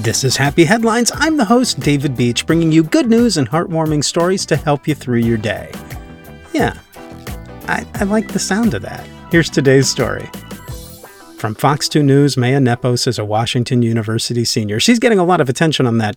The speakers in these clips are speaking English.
This is Happy Headlines. I'm the host, David Beach, bringing you good news and heartwarming stories to help you through your day. Yeah, I, I like the sound of that. Here's today's story. From Fox 2 News, Maya Nepos is a Washington University senior. She's getting a lot of attention on that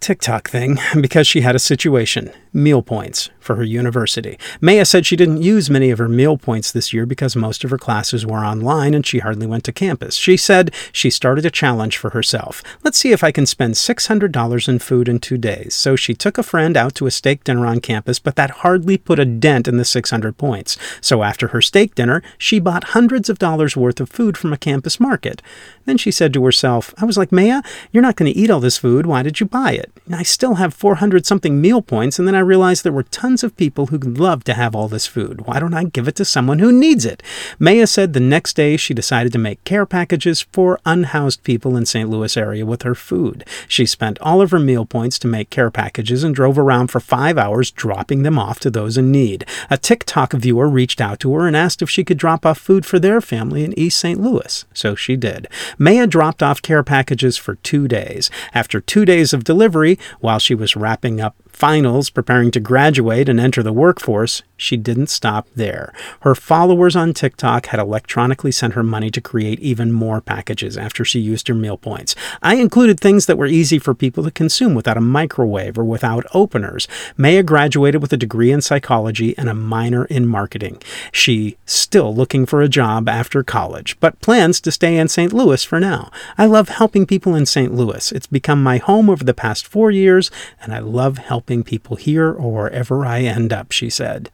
TikTok thing because she had a situation meal points for her university. Maya said she didn't use many of her meal points this year because most of her classes were online and she hardly went to campus. She said she started a challenge for herself. Let's see if I can spend $600 in food in two days. So she took a friend out to a steak dinner on campus, but that hardly put a dent in the 600 points. So after her steak dinner, she bought hundreds of dollars worth of food from a campus market. Then she said to herself, I was like, Maya, you're not going to eat all this food. Why did you buy it? I still have 400 something meal points, and then I realized there were tons of people who'd love to have all this food. Why don't I give it to someone who needs it? Maya said the next day she decided to make care packages for unhoused people in St. Louis area with her food. She spent all of her meal points to make care packages and drove around for five hours dropping them off to those in need. A TikTok viewer reached out to her and asked if she could drop off food for their family in East St. Louis. So she did. Maya dropped off care packages for two days. After two days of delivery, while she was wrapping up finals, preparing to graduate and enter the workforce, she didn't stop there. Her followers on TikTok had electronically sent her money to create even more packages after she used her meal points. I included things that were easy for people to consume without a microwave or without openers. Maya graduated with a degree in psychology and a minor in marketing. She still looking for a job after college, but plans to stay in St. Louis for now. I love helping people in St. Louis. It's become my home over the past 4 years and I love helping people here or wherever I end up, she said.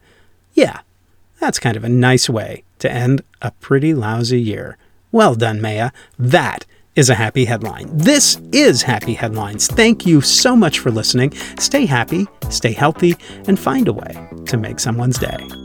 Yeah, that's kind of a nice way to end a pretty lousy year. Well done, Maya. That is a happy headline. This is Happy Headlines. Thank you so much for listening. Stay happy, stay healthy, and find a way to make someone's day.